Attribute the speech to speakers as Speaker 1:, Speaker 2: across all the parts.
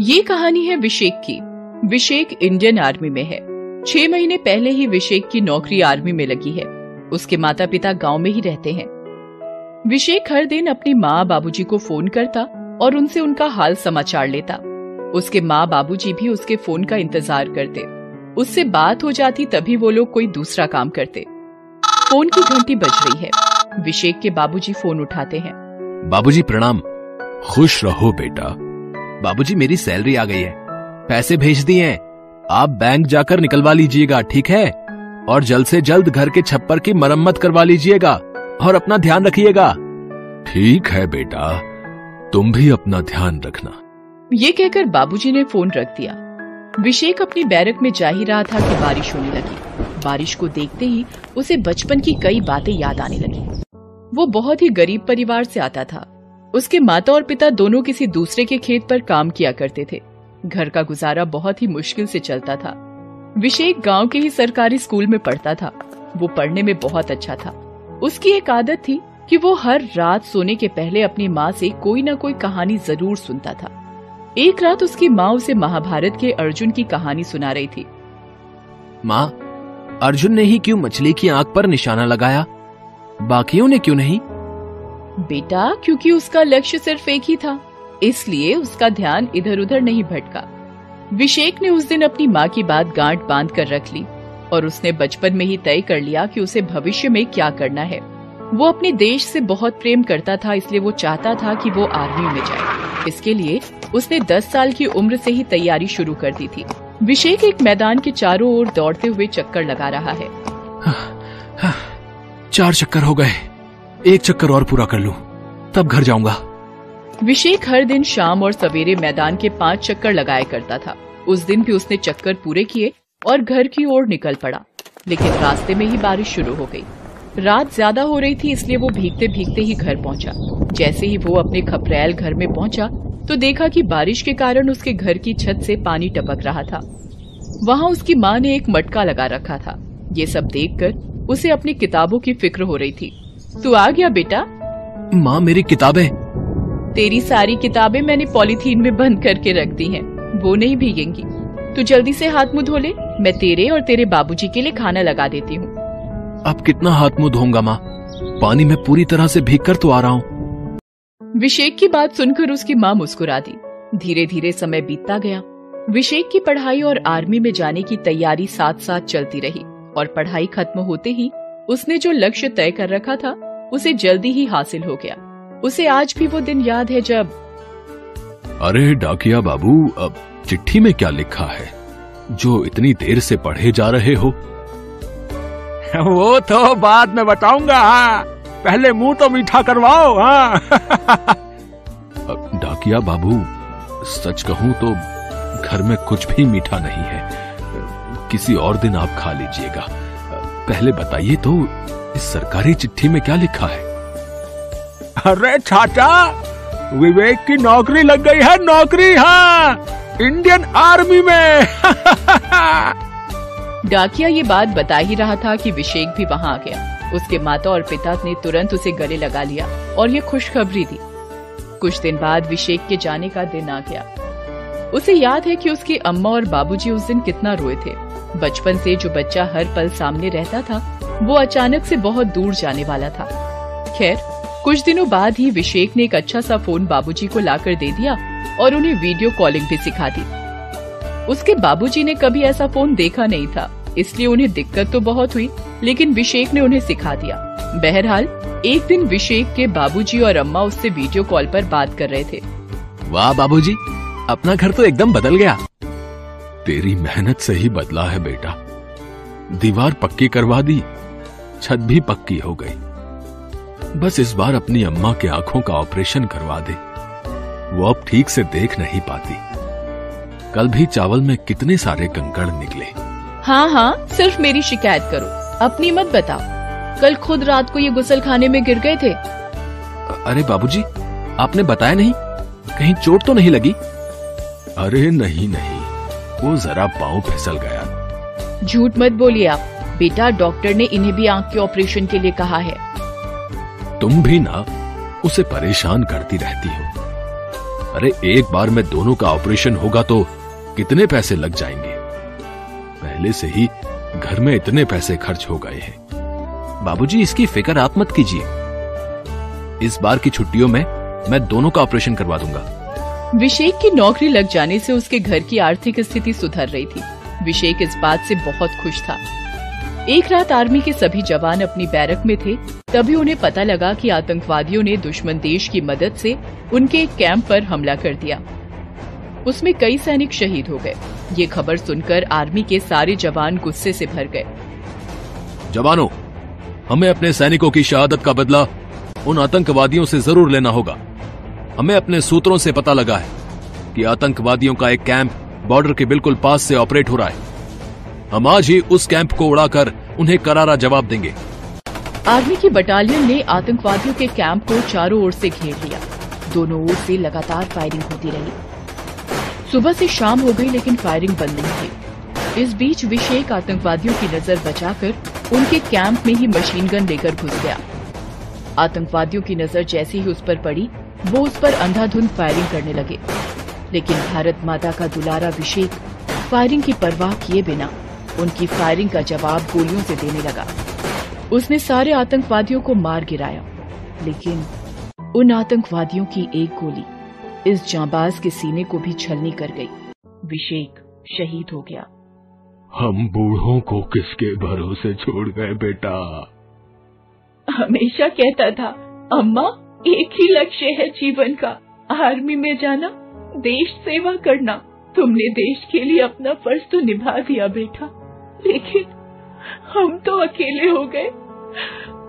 Speaker 1: ये कहानी है विशेक की। विशेक इंडियन आर्मी में है। छह महीने पहले ही विशेक की नौकरी आर्मी में लगी है। उसके माता पिता गाँव में ही रहते हैं। विशेक हर दिन अपनी माँ बाबूजी को फ़ोन करता और उनसे उनका हाल समाचार लेता। उसके माँ बाबूजी भी उसके फ़ोन का इंतज़ार करते। उससे बात हो जाती तभी वो लोग कोई दूसरा काम करते। फ़ोन की घंटी बज रही है। विशेक के बाबूजी फ़ोन उठाते हैं।
Speaker 2: बाबूजी प्रणाम। खुश रहो बेटा। बाबूजी मेरी सैलरी आ गई है। पैसे भेज दिए हैं। आप बैंक जाकर निकलवा लीजिएगा ठीक है? और जल्द से जल्द घर के छप्पर की मरम्मत करवा लीजिएगा और अपना ध्यान रखिएगा। ठीक है बेटा तुम भी अपना ध्यान रखना।
Speaker 1: ये कहकर बाबूजी ने फ़ोन रख दिया। विशेक अपनी बैरक में जा ही रहा था कि बारिश होने लगी। बारिश को देखते ही उसे बचपन की कई बातें याद आने लगी। वो बहुत ही गरीब परिवार से आता था। उसके माता और पिता दोनों किसी दूसरे के खेत पर काम किया करते थे। घर का गुजारा बहुत ही मुश्किल से चलता था। विशेक गाँव के ही सरकारी स्कूल में पढ़ता था। वो पढ़ने में बहुत अच्छा था। उसकी एक आदत थी कि वो हर रात सोने के पहले अपनी माँ से कोई ना कोई कहानी ज़रूर सुनता था। एक रात उसकी माँ उसे महाभारत के अर्जुन की कहानी सुना रही थी।
Speaker 2: माँ, अर्जुन ने ही क्यों मछली की आँख पर निशाना लगाया? बाकियों ने क्यों नहीं?
Speaker 1: बेटा, क्योंकि उसका लक्ष्य सिर्फ़ एक ही था। इसलिए उसका ध्यान इधर उधर नहीं भटका। विशेक ने उस दिन अपनी माँ की बात गांठ बाँध कर रख ली और उसने बचपन में ही तय कर लिया कि उसे भविष्य में क्या करना है। वो अपने देश से बहुत प्रेम करता था, इसलिए वो चाहता था कि वो आर्मी में जाए। इसके लिए उसने 10 साल की उम्र से ही तैयारी शुरू कर दी थी। विशेक एक मैदान के चारों ओर दौड़ते हुए चक्कर लगा रहा है।
Speaker 2: चार चक्कर हो गए। एक चक्कर और पूरा कर लूँ, तब घर जाऊँगा।
Speaker 1: विशेक हर दिन शाम और सवेरे मैदान के पाँच चक्कर लगाया करता था। उस दिन भी उसने चक्कर पूरे किए और घर की ओर निकल पड़ा। लेकिन रास्ते में ही बारिश शुरू हो गई। रात ज़्यादा हो रही थी इसलिए वो भीगते भीगते ही घर पहुँचा। जैसे ही वो अपने खपरेल घर में पहुँचा तो देखा कि बारिश के कारण उसके घर की छत से पानी टपक रहा था। वहाँ उसकी माँ ने एक मटका लगा रखा था। ये सब देखकर उसे अपनी किताबों की फ़िक्र हो रही थी। तू आ गया बेटा।
Speaker 2: माँ मेरी किताबें।
Speaker 1: तेरी सारी किताबें मैंने पॉलीथीन में बंद करके रख दी हैं। वो नहीं भीगेंगी। तू जल्दी से हाथ मुँह धो ले। मैं तेरे और तेरे बाबूजी के लिए खाना लगा देती हूँ।
Speaker 2: अब कितना हाथ मुँह धोऊँगा माँ? पानी में पूरी तरह से भीग कर तो आ रहा हूँ।
Speaker 1: विशेक की बात सुनकर उसकी माँ मुस्कुरा दी। धीरे धीरे समय बीतता गया। विशेक की पढ़ाई और आर्मी में जाने की तैयारी साथ साथ चलती रही और पढ़ाई खत्म होते ही उसने जो लक्ष्य तय कर रखा था उसे जल्दी ही हासिल हो गया। उसे आज भी वो दिन याद है जब
Speaker 2: अरे डाकिया बाबू अब चिट्ठी में क्या लिखा है? जो इतनी देर से पढ़े जा रहे हो।
Speaker 3: वो तो बाद में बताऊँगा हाँ। पहले मुँह तो मीठा करवाओ हाँ।
Speaker 2: डाकिया बाबू सच कहूँ तो घर में कुछ भी मीठा नहीं है। किसी और दिन आप खा लीजिएगा। पहले बताइए तो इस सरकारी चिट्ठी में क्या लिखा है?
Speaker 3: अरे चाचा विवेक की नौकरी लग गई है नौकरी हाँ इंडियन आर्मी में।
Speaker 1: डाकिया ये बात बता ही रहा था कि विशेक भी वहाँ आ गया। उसके माता और पिता ने तुरंत उसे गले लगा लिया और ये खुशखबरी दी। कुछ दिन बाद विशेक के जाने का दिन आ गया। उसे याद है कि उसकी अम्मा और बाबूजी उस दिन कितना रोए थे। बचपन से जो बच्चा हर पल सामने रहता था, वो अचानक से बहुत दूर जाने वाला था। खैर, कुछ दिनों बाद ही विशेक ने एक अच्छा सा फ़ोन बाबूजी को लाकर दे दिया और उन्हें वीडियो कॉलिंग भी सिखा दी। उसके बाबूजी ने कभी ऐसा फ़ोन देखा नहीं था, इसलिए उन्हें दिक्कत तो बहुत हुई, लेकिन विशेक ने उन्हें सिखा दिया। बहरहाल, एक दिन विशेक के बाबूजी और अम्मा उससे वीडियो कॉल पर बात कर रहे थे।
Speaker 2: वाह बाबूजी, अपना घर तो एकदम बदल गया। तेरी मेहनत से ही बदला है बेटा। दीवार पक्की करवा दी छत भी पक्की हो गई। बस इस बार अपनी अम्मा के आँखों का ऑपरेशन करवा दे। वो अब ठीक से देख नहीं पाती। कल भी चावल में कितने सारे कंकड़ निकले।
Speaker 1: हाँ हाँ सिर्फ़ मेरी शिकायत करो। अपनी मत बताओ। कल खुद रात को ये गुसल खाने में गिर गए थे।
Speaker 2: अरे बाबूजी, आपने बताया नहीं? कहीं चोट तो नहीं लगी? अरे नहीं नहीं। वो जरा पाँव फिसल गया।
Speaker 1: झूठ मत बोलिए आप। बेटा डॉक्टर ने इन्हें भी आँख के ऑपरेशन के लिए कहा है।
Speaker 2: तुम भी ना उसे परेशान करती रहती हो। अरे एक बार में दोनों का ऑपरेशन होगा तो कितने पैसे लग जाएँगे? पहले से ही घर में इतने पैसे खर्च हो गए हैं। बाबूजी इसकी फ़िक्र आप मत कीजिए। इस बार की छुट्टियों में मैं दोनों का ऑपरेशन करवा दूँगा।
Speaker 1: विशेक की नौकरी लग जाने से उसके घर की आर्थिक स्थिति सुधर रही थी। विशेक इस बात से बहुत खुश था। एक रात आर्मी के सभी जवान अपनी बैरक में थे, तभी उन्हें पता लगा कि आतंकवादियों ने दुश्मन देश की मदद से उनके एक कैंप पर हमला कर दिया। उसमें कई सैनिक शहीद हो गए। ये खबर सुनकर आर्मी के सारे जवान गुस्से से भर गए।
Speaker 2: जवानों, हमें अपने सैनिकों की शहादत का बदला उन आतंकवादियों से ज़रूर लेना होगा। हमें अपने सूत्रों से पता लगा है कि आतंकवादियों का एक कैंप बॉर्डर के बिल्कुल पास से ऑपरेट हो रहा है। हम आज ही उस कैंप को उड़ाकर उन्हें करारा जवाब देंगे।
Speaker 1: आर्मी की बटालियन ने आतंकवादियों के कैंप को चारों ओर से घेर लिया। दोनों ओर से लगातार फायरिंग होती रही। सुबह से शाम हो गई, लेकिन फायरिंग बंद नहीं हुई। इस बीच विशेक आतंकवादियों की नज़र बचाकर उनके कैंप में ही मशीन गन लेकर घुस गया। आतंकवादियों की नज़र जैसे ही उस पर पड़ी, वो उस पर अंधाधुंध फायरिंग करने लगे। लेकिन भारत माता का दुलारा अभिषेक फायरिंग की परवाह किए बिना उनकी फायरिंग का जवाब गोलियों से देने लगा। उसने सारे आतंकवादियों को मार गिराया, लेकिन उन आतंकवादियों की एक गोली इस जाबाज के सीने को भी छलनी कर गई। विशेक शहीद हो गया।
Speaker 2: हम बूढ़ों को किसके भरोसे छोड़ गए बेटा?
Speaker 1: हमेशा कहता था, अम्मा, एक ही लक्ष्य है जीवन का, आर्मी में जाना, देश सेवा करना। तुमने देश के लिए अपना फ़र्ज़ तो निभा दिया बेटा, लेकिन हम तो अकेले हो गए।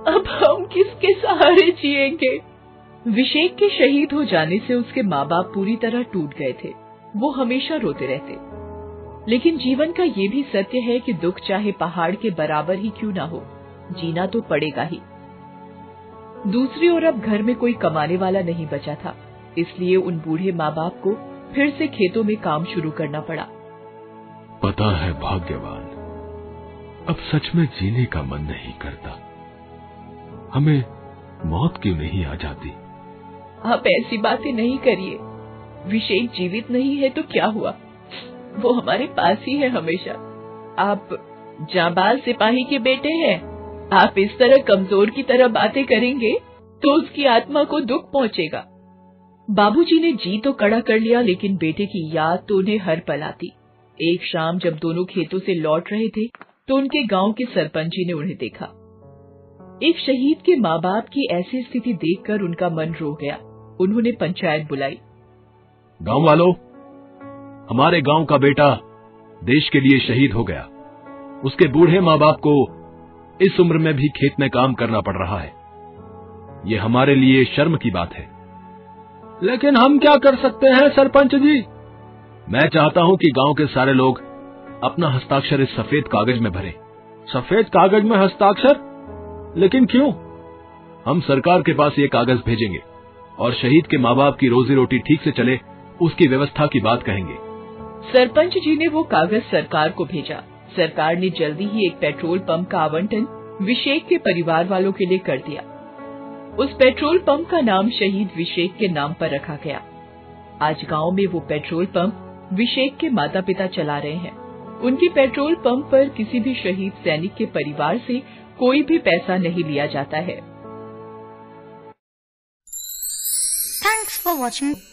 Speaker 1: अब हम किसके सहारे जिएँगे? विशेक के शहीद हो जाने से उसके माँ बाप पूरी तरह टूट गए थे। वो हमेशा रोते रहते। लेकिन जीवन का ये भी सत्य है कि दुख चाहे पहाड़ के बराबर ही क्यों ना हो, जीना तो पड़ेगा ही। दूसरी ओर अब घर में कोई कमाने वाला नहीं बचा था इसलिए उन बूढ़े माँ बाप को फिर से खेतों में काम शुरू करना पड़ा।
Speaker 2: पता है भाग्यवान अब सच में जीने का मन नहीं करता। हमें मौत क्यों नहीं आ जाती?
Speaker 1: आप ऐसी बातें नहीं करिए। विशेष जीवित नहीं है तो क्या हुआ? वो हमारे पास ही है हमेशा। आप जाबाज सिपाही के बेटे हैं। आप इस तरह कमज़ोर की तरह बातें करेंगे तो उसकी आत्मा को दुख पहुंचेगा। बाबूजी ने जी तो कड़ा कर लिया, लेकिन बेटे की याद तो उन्हें हर पल आती। एक शाम जब दोनों खेतों से लौट रहे थे तो उनके गाँव के सरपंच जी ने उन्हें देखा। एक शहीद के माँ बाप की ऐसी स्थिति देखकर उनका मन रो गया। उन्होंने पंचायत बुलाई।
Speaker 2: गाँव वालों, हमारे गाँव का बेटा देश के लिए शहीद हो गया। उसके बूढ़े माँ बाप को इस उम्र में भी खेत में काम करना पड़ रहा है। ये हमारे लिए शर्म की बात है।
Speaker 3: लेकिन हम क्या कर सकते हैं, सरपंच जी?
Speaker 2: मैं चाहता हूँ कि गाँव के सारे लोग अपना हस्ताक्षर इस सफ़ेद कागज़ में भरें।
Speaker 3: सफ़ेद कागज़ में हस्ताक्षर? लेकिन क्यों?
Speaker 2: हम सरकार के पास ये कागज़ भेजेंगे और शहीद के माँ बाप की रोजी रोटी ठीक से चले, उसकी व्यवस्था की बात कहेंगे।
Speaker 1: सरपंच जी ने वो कागज़ सरकार को भेजा। सरकार ने जल्दी ही एक पेट्रोल पंप का आवंटन विशेक के परिवार वालों के लिए कर दिया। उस पेट्रोल पंप का नाम शहीद विशेक के नाम पर रखा गया। आज गाँव में वो पेट्रोल पंप विशेक के माता पिता चला रहे हैं। उनकी पेट्रोल पंप पर किसी भी शहीद सैनिक के परिवार से कोई भी पैसा नहीं लिया जाता है।
Speaker 4: Thanks for watching.